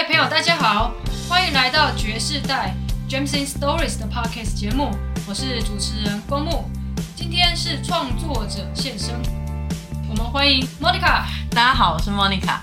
位朋友，大家好，欢迎来到爵士代 James in Stories 的 Podcast 节目，我是主持人光木。今天是创作者现身，我们欢迎 Monica。大家好，我是 Monica。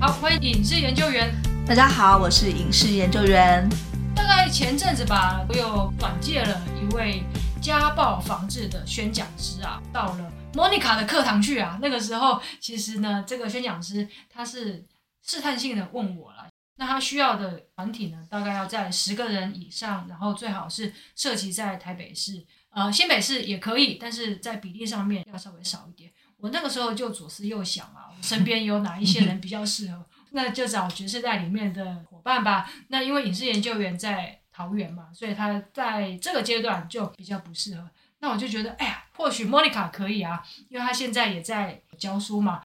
好，欢迎影视研究员。大家好，我是影视研究员。大概前阵子吧，我有转介了一位家暴防治的宣讲师啊，到了 Monica 的课堂去啊。那个时候，其实呢，这个宣讲师他是试探性的问我了，那他需要的团体呢，大概要在十个人以上，然后最好是涉及在台北市，呃，新北市也可以，但是在比例上面要稍微少一点。我那个时候就左思右想啊，我身边有哪一些人比较适合，那就找爵士带里面的伙伴吧。那因为影视研究员在桃园嘛，所以他在这个阶段就比较不适合。那我就觉得，哎呀，或许 Monica 可以啊，因为他现在也在教书嘛。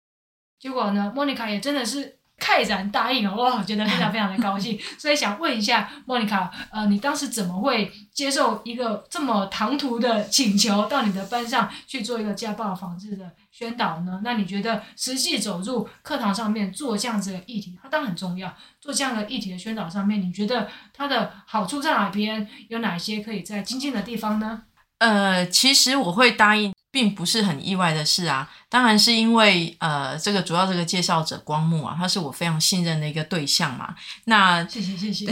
结果呢，Monica 也真的是。泰然答应了，哇，我觉得非常非常的高兴，所以想问一下莫妮卡，呃，你当时怎么会接受一个这么唐突的请求，到你的班上去做一个家暴防治的宣导呢？那你觉得实际走入课堂上面做这样子的议题，它当然很重要。做这样的议题的宣导上面，你觉得它的好处在哪边？有哪些可以在精进的地方呢？呃，其实我会答应。并不是很意外的事啊，当然是因为呃，这个主要这个介绍者光木啊，他是我非常信任的一个对象嘛。那谢谢谢谢。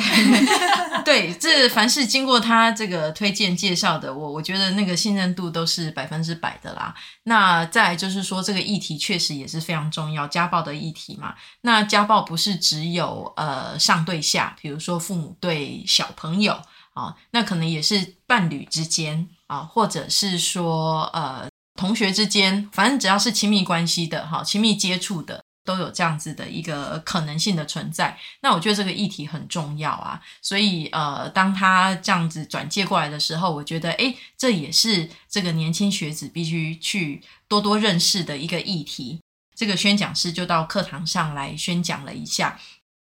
对，这凡是经过他这个推荐介绍的，我我觉得那个信任度都是百分之百的啦。那再来就是说，这个议题确实也是非常重要，家暴的议题嘛。那家暴不是只有呃上对下，比如说父母对小朋友啊，那可能也是伴侣之间啊，或者是说呃。同学之间，反正只要是亲密关系的，哈，亲密接触的，都有这样子的一个可能性的存在。那我觉得这个议题很重要啊，所以呃，当他这样子转介过来的时候，我觉得，诶，这也是这个年轻学子必须去多多认识的一个议题。这个宣讲师就到课堂上来宣讲了一下，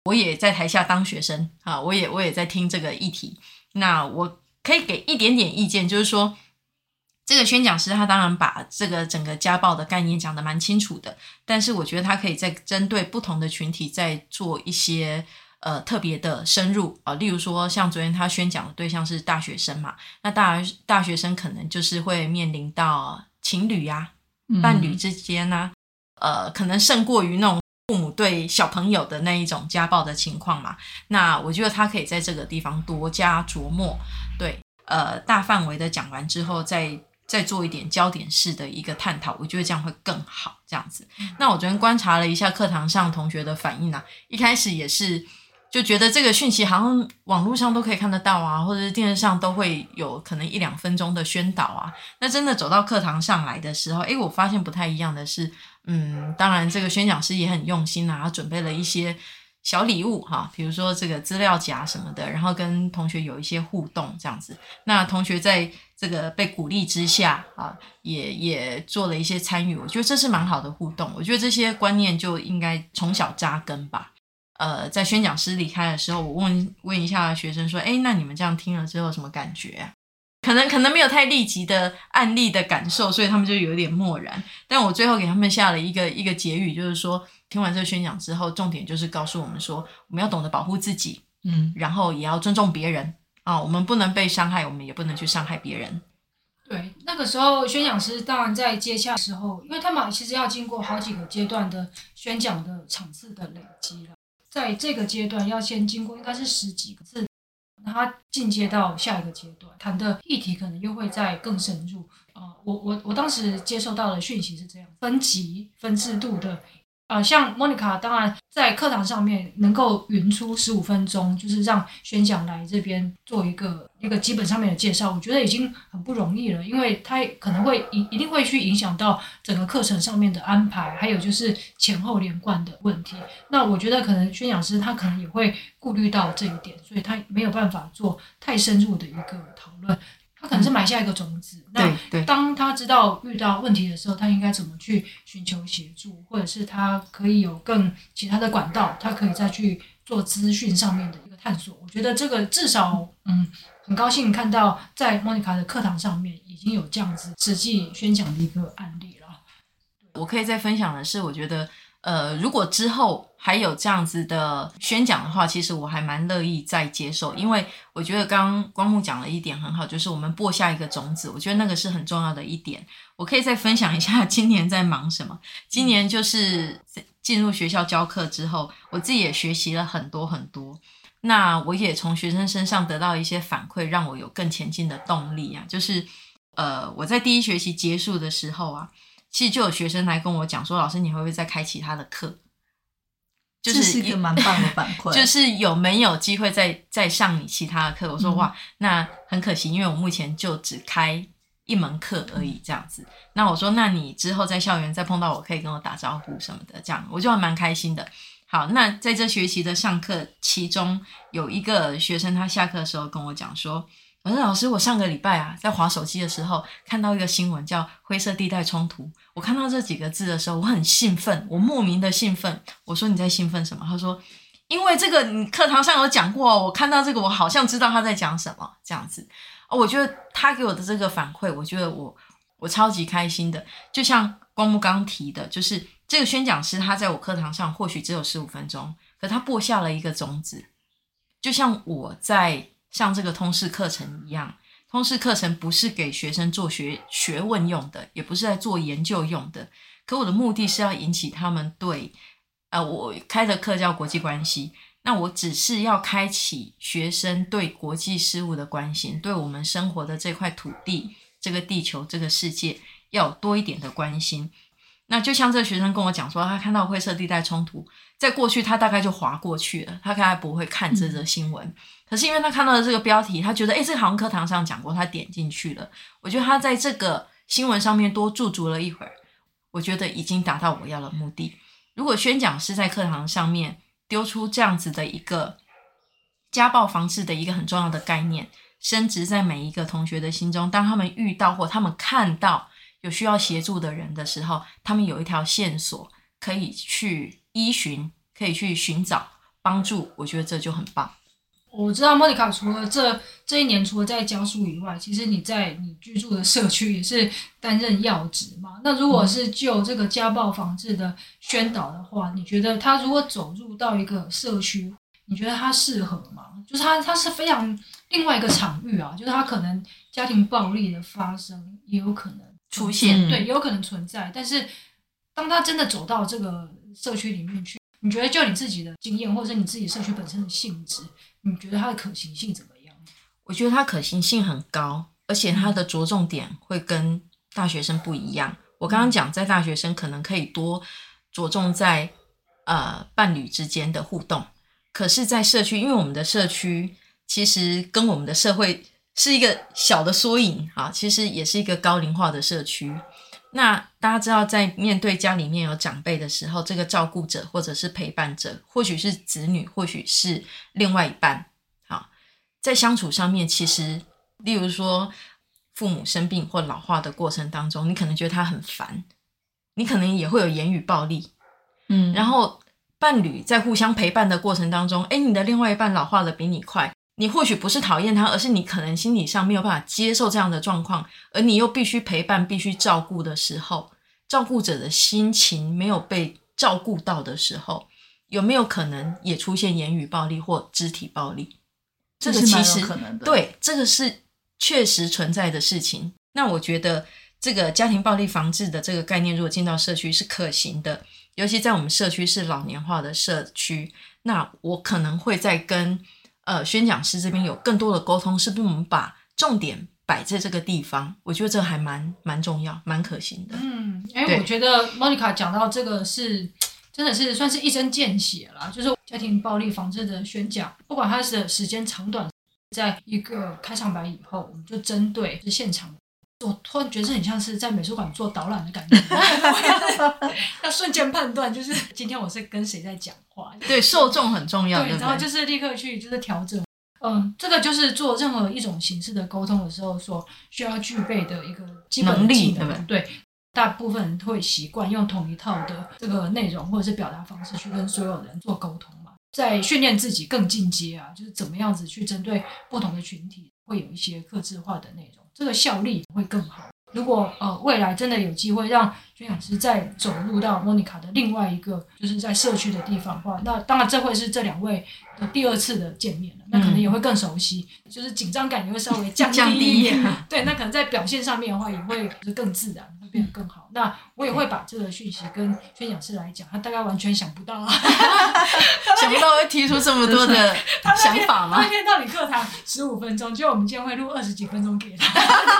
我也在台下当学生啊，我也我也在听这个议题。那我可以给一点点意见，就是说。这个宣讲师他当然把这个整个家暴的概念讲得蛮清楚的，但是我觉得他可以在针对不同的群体再做一些呃特别的深入啊，例如说像昨天他宣讲的对象是大学生嘛，那大大学生可能就是会面临到情侣呀、啊、伴侣之间呢、啊，呃，可能胜过于那种父母对小朋友的那一种家暴的情况嘛。那我觉得他可以在这个地方多加琢磨，对，呃，大范围的讲完之后再。再做一点焦点式的一个探讨，我觉得这样会更好。这样子，那我昨天观察了一下课堂上同学的反应啊，一开始也是就觉得这个讯息好像网络上都可以看得到啊，或者是电视上都会有可能一两分钟的宣导啊。那真的走到课堂上来的时候，诶，我发现不太一样的是，嗯，当然这个宣讲师也很用心啊，他准备了一些。小礼物哈，比如说这个资料夹什么的，然后跟同学有一些互动这样子。那同学在这个被鼓励之下啊，也也做了一些参与。我觉得这是蛮好的互动。我觉得这些观念就应该从小扎根吧。呃，在宣讲师离开的时候，我问问一下学生说：“诶，那你们这样听了之后什么感觉啊？”可能可能没有太立即的案例的感受，所以他们就有点漠然。但我最后给他们下了一个一个结语，就是说。听完这个宣讲之后，重点就是告诉我们说，我们要懂得保护自己，嗯，然后也要尊重别人啊，我们不能被伤害，我们也不能去伤害别人。对，那个时候宣讲师当然在接洽的时候，因为他们其实要经过好几个阶段的宣讲的场次的累积了，在这个阶段要先经过应该是十几个次，那他进阶到下一个阶段，谈的议题可能又会再更深入啊。我我我当时接受到的讯息是这样，分级分制度的。呃，像 Monica 当然在课堂上面能够匀出十五分钟，就是让宣讲来这边做一个一个基本上面的介绍，我觉得已经很不容易了，因为他可能会一一定会去影响到整个课程上面的安排，还有就是前后连贯的问题。那我觉得可能宣讲师他可能也会顾虑到这一点，所以他没有办法做太深入的一个讨论。他可能是埋下一个种子，嗯、那当他知道遇到问题的时候，他应该怎么去寻求协助，或者是他可以有更其他的管道，他可以再去做资讯上面的一个探索。我觉得这个至少，嗯，很高兴看到在莫妮卡的课堂上面已经有这样子实际宣讲的一个案例了。我可以再分享的是，我觉得。呃，如果之后还有这样子的宣讲的话，其实我还蛮乐意再接受，因为我觉得刚刚光木讲了一点很好，就是我们播下一个种子，我觉得那个是很重要的一点。我可以再分享一下今年在忙什么。今年就是进入学校教课之后，我自己也学习了很多很多。那我也从学生身上得到一些反馈，让我有更前进的动力啊。就是呃，我在第一学期结束的时候啊。其实就有学生来跟我讲说：“老师，你会不会再开其他的课？”就是、是一个蛮棒的反馈，就是有没有机会再再上你其他的课？我说：“哇，那很可惜，因为我目前就只开一门课而已，这样子。”那我说：“那你之后在校园再碰到我，可以跟我打招呼什么的，这样我就还蛮开心的。”好，那在这学期的上课，其中有一个学生，他下课的时候跟我讲说。我说老师，我上个礼拜啊，在划手机的时候看到一个新闻，叫“灰色地带冲突”。我看到这几个字的时候，我很兴奋，我莫名的兴奋。我说你在兴奋什么？他说，因为这个你课堂上有讲过，我看到这个，我好像知道他在讲什么这样子。我觉得他给我的这个反馈，我觉得我我超级开心的。就像光木刚提的，就是这个宣讲师他在我课堂上或许只有十五分钟，可他播下了一个种子，就像我在。像这个通识课程一样，通识课程不是给学生做学学问用的，也不是在做研究用的。可我的目的是要引起他们对，呃，我开的课叫国际关系，那我只是要开启学生对国际事务的关心，对我们生活的这块土地、这个地球、这个世界要多一点的关心。那就像这个学生跟我讲说，他看到灰色地带冲突，在过去他大概就划过去了，他大概不会看这则新闻。嗯、可是因为他看到了这个标题，他觉得诶，这个好像课堂上讲过，他点进去了。我觉得他在这个新闻上面多驻足了一会儿，我觉得已经达到我要的目的。如果宣讲师在课堂上面丢出这样子的一个家暴防治的一个很重要的概念，升值在每一个同学的心中，当他们遇到或他们看到。有需要协助的人的时候，他们有一条线索可以去依循，可以去寻找帮助。我觉得这就很棒。我知道莫妮卡除了这这一年，除了在教书以外，其实你在你居住的社区也是担任要职嘛。那如果是就这个家暴防治的宣导的话，你觉得他如果走入到一个社区，你觉得他适合吗？就是他他是非常另外一个场域啊，就是他可能家庭暴力的发生也有可能。出现对，有可能存在，但是当他真的走到这个社区里面去，你觉得就你自己的经验，或者你自己社区本身的性质，你觉得它的可行性怎么样？我觉得它可行性很高，而且它的着重点会跟大学生不一样。我刚刚讲，在大学生可能可以多着重在呃伴侣之间的互动，可是，在社区，因为我们的社区其实跟我们的社会。是一个小的缩影啊，其实也是一个高龄化的社区。那大家知道，在面对家里面有长辈的时候，这个照顾者或者是陪伴者，或许是子女，或许是另外一半。好，在相处上面，其实，例如说父母生病或老化的过程当中，你可能觉得他很烦，你可能也会有言语暴力，嗯，然后伴侣在互相陪伴的过程当中，诶，你的另外一半老化的比你快。你或许不是讨厌他，而是你可能心理上没有办法接受这样的状况，而你又必须陪伴、必须照顾的时候，照顾者的心情没有被照顾到的时候，有没有可能也出现言语暴力或肢体暴力？这个其实可能的。对，这个是确实存在的事情。那我觉得这个家庭暴力防治的这个概念，如果进到社区是可行的，尤其在我们社区是老年化的社区，那我可能会在跟。呃，宣讲师这边有更多的沟通，是不是我们把重点摆在这个地方？我觉得这还蛮蛮重要，蛮可行的。嗯，哎，我觉得 Monica 讲到这个是真的是算是一针见血啦，就是家庭暴力防治的宣讲，不管它的时间长短，在一个开场白以后，我们就针对就现场。我突然觉得这很像是在美术馆做导览的感觉，要瞬间判断，就是今天我是跟谁在讲话。对，受众很重要。对，然后就是立刻去就是调整。嗯，这个就是做任何一种形式的沟通的时候所需要具备的一个基本技能。能力，对，大部分人会习惯用同一套的这个内容或者是表达方式去跟所有人做沟通嘛，在训练自己更进阶啊，就是怎么样子去针对不同的群体，会有一些克制化的内容。这个效力会更好。如果呃未来真的有机会让宣讲师再走入到莫妮卡的另外一个就是在社区的地方的话，那当然这会是这两位的第二次的见面了，那可能也会更熟悉，嗯、就是紧张感也会稍微降低一点。降低对，那可能在表现上面的话也会就更自然，会变得更好。那我也会把这个讯息跟宣讲师来讲，他大概完全想不到啊，想不到会提出这么多的 想法吗？那天到你课堂十五分钟，就我们今天会录二十几分钟给他，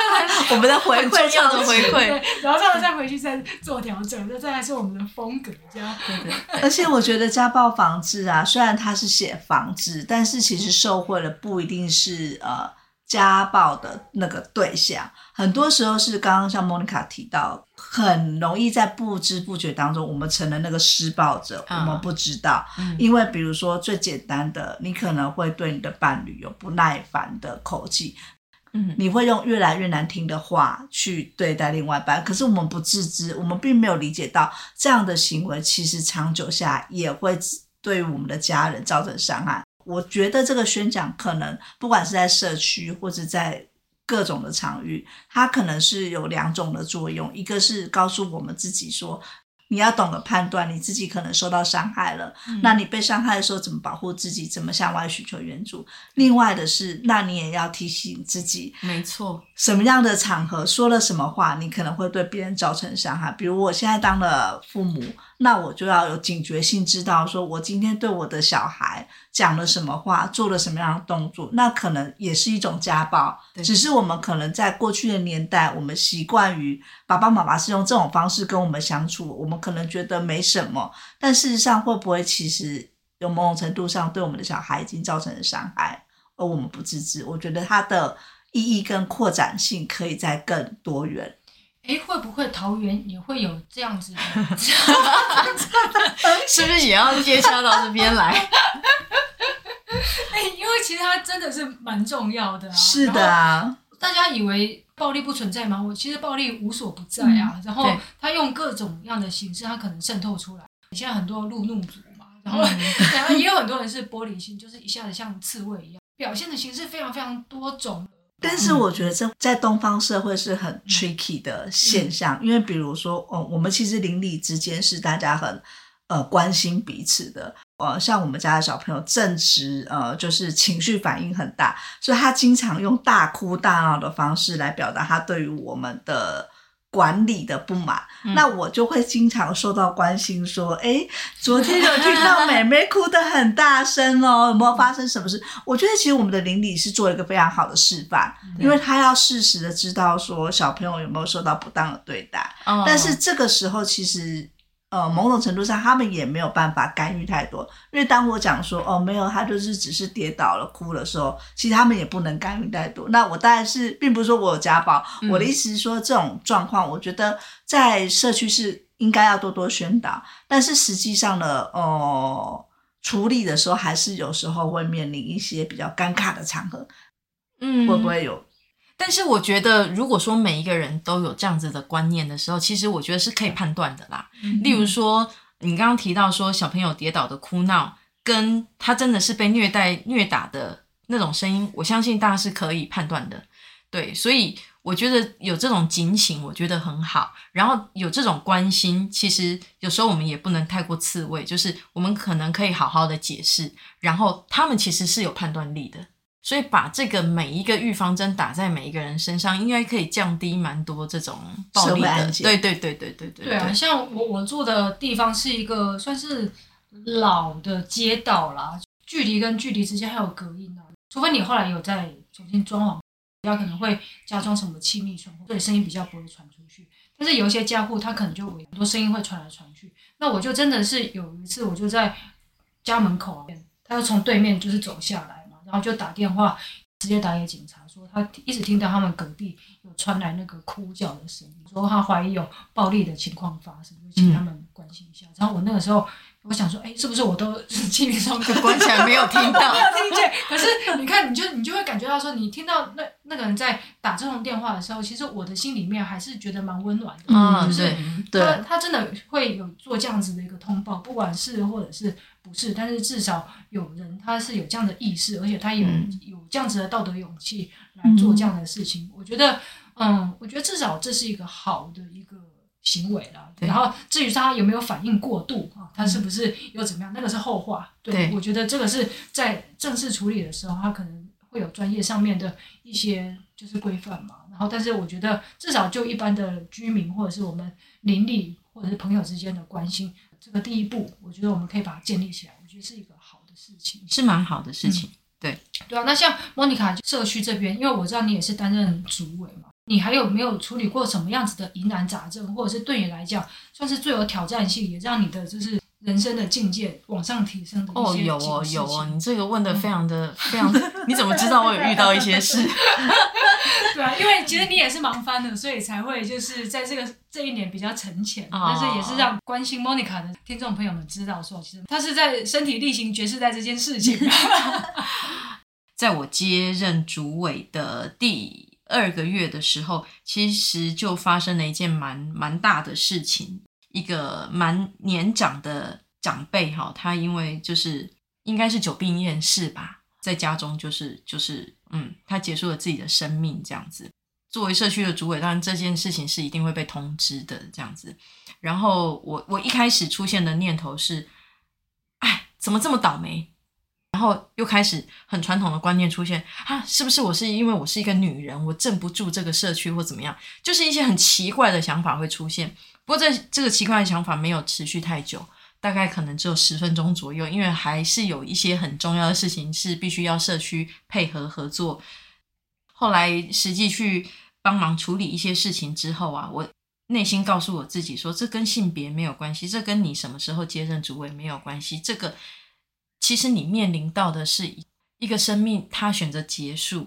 我们的回馈要的回馈，然后再再回去再做调整，这才是我们的风格，这样。对对。而且我觉得家暴防治啊，虽然他是写防治，但是其实受惠的不一定是呃。家暴的那个对象，很多时候是刚刚像莫妮卡提到，很容易在不知不觉当中，我们成了那个施暴者，我们不知道。嗯、因为比如说最简单的，你可能会对你的伴侣有不耐烦的口气，嗯，你会用越来越难听的话去对待另外一半，可是我们不自知，我们并没有理解到这样的行为其实长久下也会对我们的家人造成伤害。我觉得这个宣讲可能不管是在社区或者在各种的场域，它可能是有两种的作用，一个是告诉我们自己说，你要懂得判断你自己可能受到伤害了，嗯、那你被伤害的时候怎么保护自己，怎么向外寻求援助。另外的是，那你也要提醒自己，没错，什么样的场合说了什么话，你可能会对别人造成伤害。比如我现在当了父母。那我就要有警觉性，知道说我今天对我的小孩讲了什么话，做了什么样的动作，那可能也是一种家暴。对只是我们可能在过去的年代，我们习惯于爸爸妈妈是用这种方式跟我们相处，我们可能觉得没什么，但事实上会不会其实有某种程度上对我们的小孩已经造成了伤害，而我们不自知？我觉得它的意义跟扩展性可以再更多元。哎，会不会桃园也会有这样子的？是不是也要接洽到这边来？哎，因为其实它真的是蛮重要的啊。是的啊。大家以为暴力不存在吗？我其实暴力无所不在啊。嗯、然后他用各种样的形式，他可能渗透出来。现在很多路怒族嘛，然后、嗯、然后也有很多人是玻璃心，就是一下子像刺猬一样，表现的形式非常非常多种。但是我觉得这在东方社会是很 tricky 的现象，因为比如说，哦，我们其实邻里之间是大家很呃关心彼此的，呃，像我们家的小朋友正值呃就是情绪反应很大，所以他经常用大哭大闹的方式来表达他对于我们的。管理的不满，嗯、那我就会经常受到关心，说：“哎，昨天有听到妹妹 哭得很大声哦，有没有发生什么事？”我觉得其实我们的邻里是做了一个非常好的示范，嗯、因为他要适时的知道说小朋友有没有受到不当的对待，嗯、但是这个时候其实。呃，某种程度上，他们也没有办法干预太多，因为当我讲说哦，没有，他就是只是跌倒了哭的时候，其实他们也不能干预太多。那我当然是，并不是说我有家暴，嗯、我的意思是说，这种状况，我觉得在社区是应该要多多宣导，但是实际上呢，哦、呃，处理的时候还是有时候会面临一些比较尴尬的场合，嗯，会不会有？但是我觉得，如果说每一个人都有这样子的观念的时候，其实我觉得是可以判断的啦。嗯、例如说，你刚刚提到说小朋友跌倒的哭闹，跟他真的是被虐待、虐打的那种声音，我相信大家是可以判断的。对，所以我觉得有这种警醒，我觉得很好。然后有这种关心，其实有时候我们也不能太过刺猬，就是我们可能可以好好的解释，然后他们其实是有判断力的。所以把这个每一个预防针打在每一个人身上，应该可以降低蛮多这种暴力的。对对对对对对。对啊，像我我住的地方是一个算是老的街道啦，距离跟距离之间还有隔音啊。除非你后来有在重新装潢，家可能会加装什么气密窗，所以声音比较不会传出去。但是有一些家户，他可能就很多声音会传来传去。那我就真的是有一次，我就在家门口啊，他就从对面就是走下来。然后就打电话，直接打给警察，说他一直听到他们隔壁有传来那个哭叫的声音，说他怀疑有暴力的情况发生，就请他们关心一下。嗯、然后我那个时候，我想说，哎，是不是我都气密窗关起来没有听到，没有听见？可是你看，你就你就会感觉到说，你听到那那个人在打这通电话的时候，其实我的心里面还是觉得蛮温暖的，嗯、就是对他他真的会有做这样子的一个通报，不管是或者是。不是，但是至少有人他是有这样的意识，而且他有、嗯、有这样子的道德勇气来做这样的事情。嗯、我觉得，嗯，我觉得至少这是一个好的一个行为了。然后至于他有没有反应过度啊，他是不是又怎么样，嗯、那个是后话。对，对我觉得这个是在正式处理的时候，他可能会有专业上面的一些就是规范嘛。然后，但是我觉得至少就一般的居民或者是我们邻里或者是朋友之间的关心，这个第一步，我觉得我们可以把它建立起来。我觉得是一个好的事情，是蛮好的事情。嗯、对对啊，那像莫妮卡社区这边，因为我知道你也是担任主委嘛，你还有没有处理过什么样子的疑难杂症，或者是对你来讲算是最有挑战性，也让你的就是人生的境界往上提升的哦，有哦，有哦，你这个问的非常的、嗯、非常的，你怎么知道我有遇到一些事？对啊，因为其实你也是忙翻的，所以才会就是在这个这一年比较沉潜，哦、但是也是让关心 Monica 的听众朋友们知道说，其实他是在身体力行爵士在这件事情。在我接任主委的第二个月的时候，其实就发生了一件蛮蛮大的事情，一个蛮年长的长辈哈，他因为就是应该是久病厌世吧，在家中就是就是。嗯，他结束了自己的生命，这样子。作为社区的主委，当然这件事情是一定会被通知的，这样子。然后我我一开始出现的念头是，哎，怎么这么倒霉？然后又开始很传统的观念出现，啊，是不是我是因为我是一个女人，我镇不住这个社区或怎么样？就是一些很奇怪的想法会出现。不过这这个奇怪的想法没有持续太久。大概可能只有十分钟左右，因为还是有一些很重要的事情是必须要社区配合合作。后来实际去帮忙处理一些事情之后啊，我内心告诉我自己说，这跟性别没有关系，这跟你什么时候接任主委没有关系。这个其实你面临到的是一个生命，他选择结束。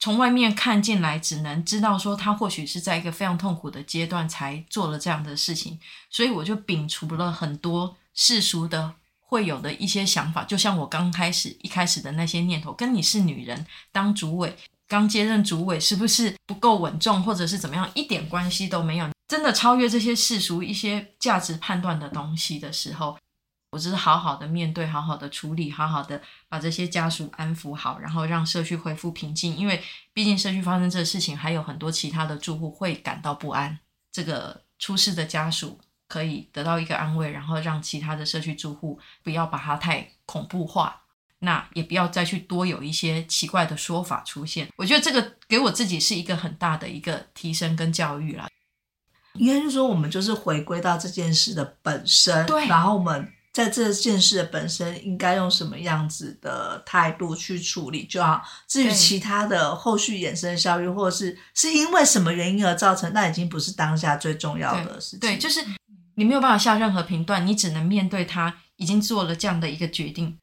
从外面看进来，只能知道说他或许是在一个非常痛苦的阶段才做了这样的事情，所以我就摒除了很多世俗的会有的一些想法，就像我刚开始一开始的那些念头，跟你是女人当主委，刚接任主委是不是不够稳重，或者是怎么样，一点关系都没有。真的超越这些世俗一些价值判断的东西的时候。我只是好好的面对，好好的处理，好好的把这些家属安抚好，然后让社区恢复平静。因为毕竟社区发生这个事情，还有很多其他的住户会感到不安。这个出事的家属可以得到一个安慰，然后让其他的社区住户不要把它太恐怖化，那也不要再去多有一些奇怪的说法出现。我觉得这个给我自己是一个很大的一个提升跟教育啦。应该就是说，我们就是回归到这件事的本身，对，然后我们。在这件事的本身应该用什么样子的态度去处理就好。至于其他的后续衍生效益，或者是是因为什么原因而造成，那已经不是当下最重要的事情。对，对，就是你没有办法下任何评断，你只能面对他已经做了这样的一个决定。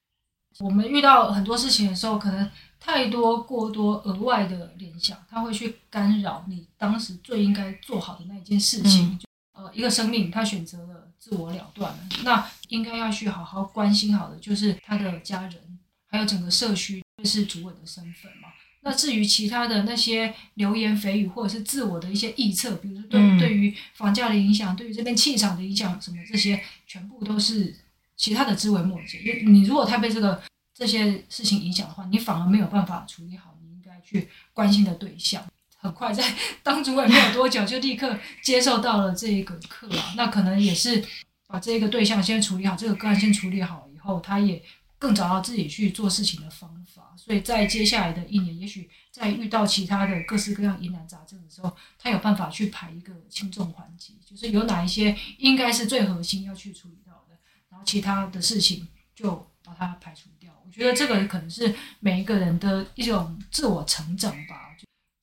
我们遇到很多事情的时候，可能太多过多额外的联想，他会去干扰你当时最应该做好的那一件事情。嗯呃，一个生命，他选择了自我了断了，那应该要去好好关心好的，就是他的家人，还有整个社区，这是主委的身份嘛。那至于其他的那些流言蜚语，或者是自我的一些臆测，比如说对、嗯、对于房价的影响，对于这边气场的影响，什么这些，全部都是其他的枝微末节。因为你如果太被这个这些事情影响的话，你反而没有办法处理好你应该去关心的对象。很快在当主委没有多久，就立刻接受到了这一个课啊。那可能也是把这个对象先处理好，这个个案先处理好以后，他也更找到自己去做事情的方法。所以在接下来的一年，也许在遇到其他的各式各样疑难杂症的时候，他有办法去排一个轻重缓急，就是有哪一些应该是最核心要去处理到的，然后其他的事情就把它排除掉。我觉得这个可能是每一个人的一种自我成长吧。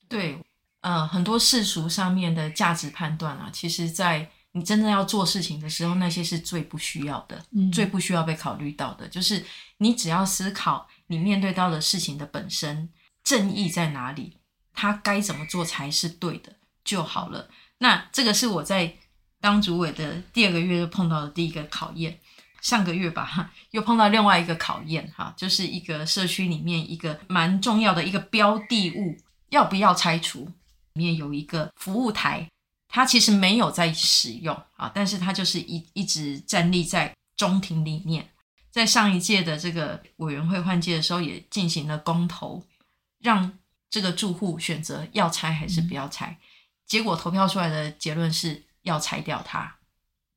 对，呃，很多世俗上面的价值判断啊，其实，在你真正要做事情的时候，那些是最不需要的，嗯，最不需要被考虑到的。就是你只要思考你面对到的事情的本身，正义在哪里，他该怎么做才是对的就好了。那这个是我在当主委的第二个月就碰到的第一个考验。上个月吧，又碰到另外一个考验，哈，就是一个社区里面一个蛮重要的一个标的物。要不要拆除？里面有一个服务台，它其实没有在使用啊，但是它就是一一直站立在中庭里面。在上一届的这个委员会换届的时候，也进行了公投，让这个住户选择要拆还是不要拆。结果投票出来的结论是要拆掉它。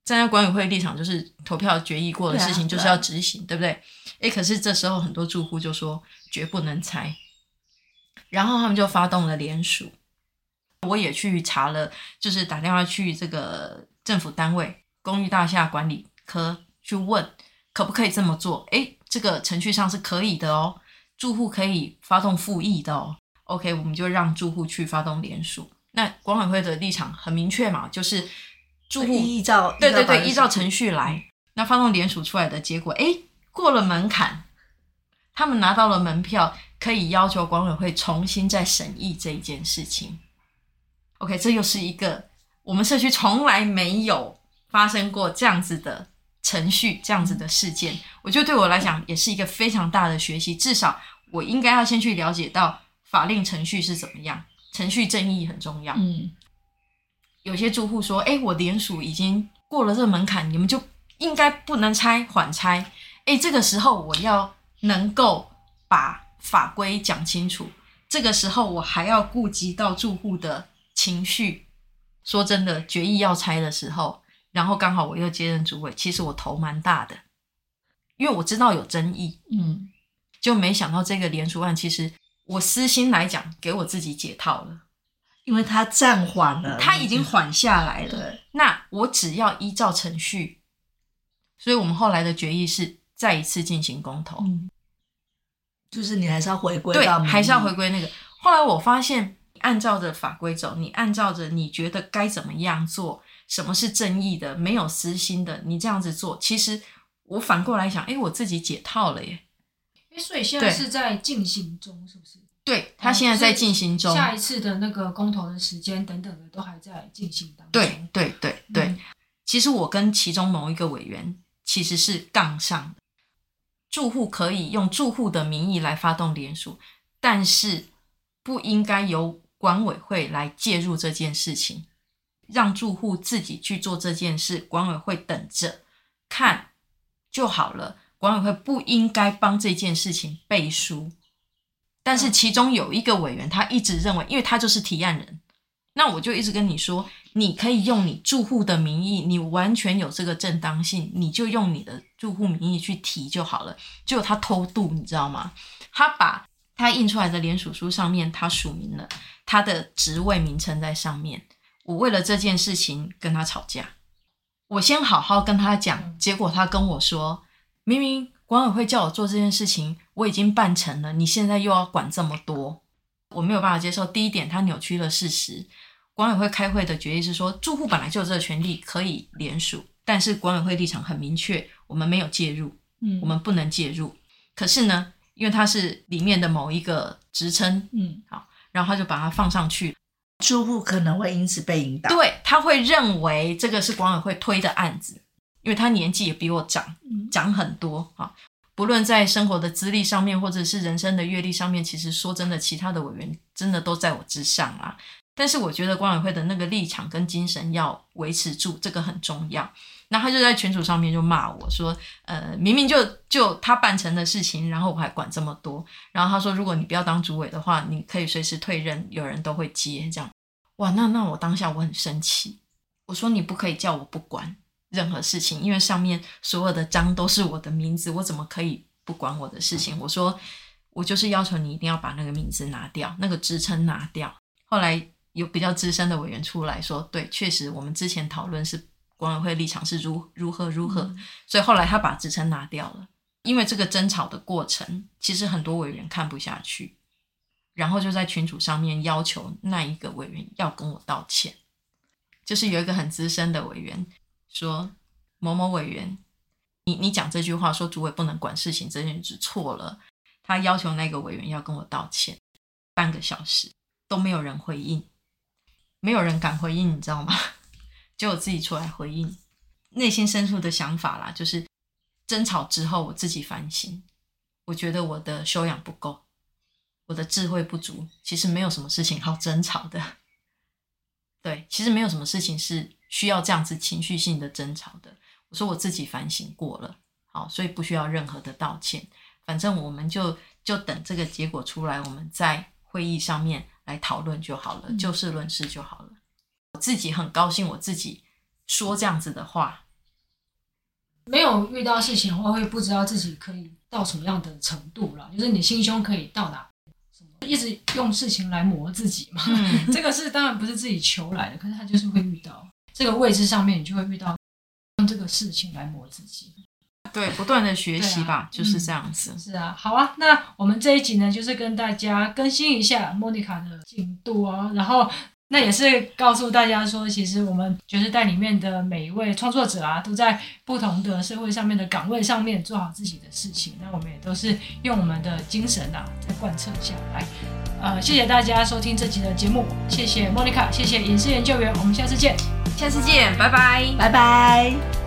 站在管委会立场，就是投票决议过的事情就是要执行，对，啊、对，对不对？诶，可是这时候很多住户就说绝不能拆，然后他们就发动了联署。我也去查了，就是打电话去这个政府单位公寓大厦管理科去问，可不可以这么做？诶，这个程序上是可以的哦，住户可以发动复议的哦。OK，我们就让住户去发动联署。那管委会的立场很明确嘛，就是。住户依照对对对，依照程序来，那发动联署出来的结果，诶，过了门槛，他们拿到了门票，可以要求管委会重新再审议这一件事情。OK，这又是一个我们社区从来没有发生过这样子的程序，这样子的事件。我觉得对我来讲也是一个非常大的学习，至少我应该要先去了解到法令程序是怎么样，程序正义很重要。嗯。有些住户说：“哎，我联署已经过了这个门槛，你们就应该不能拆，缓拆。哎，这个时候我要能够把法规讲清楚，这个时候我还要顾及到住户的情绪。说真的，决议要拆的时候，然后刚好我又接任主委，其实我头蛮大的，因为我知道有争议，嗯，就没想到这个联署案，其实我私心来讲，给我自己解套了。”因为它暂缓了，它已经缓下来了。对，那我只要依照程序，所以我们后来的决议是再一次进行公投，嗯，就是你还是要回归到，对，还是要回归那个。后来我发现，按照着法规走，你按照着你觉得该怎么样做，什么是正义的，没有私心的，你这样子做，其实我反过来想，哎，我自己解套了耶。所以现在是在进行中，是不是？对，他现在在进行中，下一次的那个公投的时间等等的都还在进行当中。对对对对、嗯，其实我跟其中某一个委员其实是杠上的。住户可以用住户的名义来发动联署，但是不应该由管委会来介入这件事情，让住户自己去做这件事，管委会等着看就好了。管委会不应该帮这件事情背书。但是其中有一个委员，他一直认为，因为他就是提案人，那我就一直跟你说，你可以用你住户的名义，你完全有这个正当性，你就用你的住户名义去提就好了。结果他偷渡，你知道吗？他把他印出来的联署书上面，他署名了他的职位名称在上面。我为了这件事情跟他吵架，我先好好跟他讲，结果他跟我说，明明。管委会叫我做这件事情，我已经办成了，你现在又要管这么多，我没有办法接受。第一点，他扭曲了事实。管委会开会的决议是说，住户本来就有这个权利可以联署，但是管委会立场很明确，我们没有介入，嗯，我们不能介入。可是呢，因为他是里面的某一个职称，嗯，好，然后他就把它放上去，住户可能会因此被引导，对，他会认为这个是管委会推的案子。因为他年纪也比我长，长很多啊。不论在生活的资历上面，或者是人生的阅历上面，其实说真的，其他的委员真的都在我之上啊。但是我觉得管委会的那个立场跟精神要维持住，这个很重要。那他就在群组上面就骂我说：“呃，明明就就他办成的事情，然后我还管这么多。”然后他说：“如果你不要当主委的话，你可以随时退任，有人都会接。”这样，哇，那那我当下我很生气，我说：“你不可以叫我不管。”任何事情，因为上面所有的章都是我的名字，我怎么可以不管我的事情？我说，我就是要求你一定要把那个名字拿掉，那个职称拿掉。后来有比较资深的委员出来说，对，确实我们之前讨论是管委会立场是如如何如何，嗯，所以后来他把职称拿掉了。因为这个争吵的过程，其实很多委员看不下去，然后就在群组上面要求那一个委员要跟我道歉，就是有一个很资深的委员。说某某委员，你你讲这句话说主委不能管事情，这件事错了。他要求那个委员要跟我道歉，半个小时都没有人回应，没有人敢回应，你知道吗？就我自己出来回应，内心深处的想法啦，就是争吵之后我自己反省，我觉得我的修养不够，我的智慧不足，其实没有什么事情好争吵的。对，其实没有什么事情是。需要这样子情绪性的争吵的，我说我自己反省过了，好，所以不需要任何的道歉。反正我们就就等这个结果出来，我们在会议上面来讨论就好了，嗯、就事论事就好了。我自己很高兴，我自己说这样子的话。没有遇到事情的话，会不知道自己可以到什么样的程度了。就是你心胸可以到哪？一直用事情来磨自己嘛。嗯、这个是当然不是自己求来的，可是他就是会遇到这个位置上面，你就会遇到用这个事情来磨自己。对，不断的学习吧，啊、就是这样子、嗯。是啊，好啊。那我们这一集呢，就是跟大家更新一下莫妮卡的进度哦，然后。那也是告诉大家说，其实我们爵士带里面的每一位创作者啊，都在不同的社会上面的岗位上面做好自己的事情。那我们也都是用我们的精神啊，在贯彻下来。呃，谢谢大家收听这集的节目，谢谢莫妮卡，谢谢影视研究员，我们下次见，下次见，拜拜，拜拜。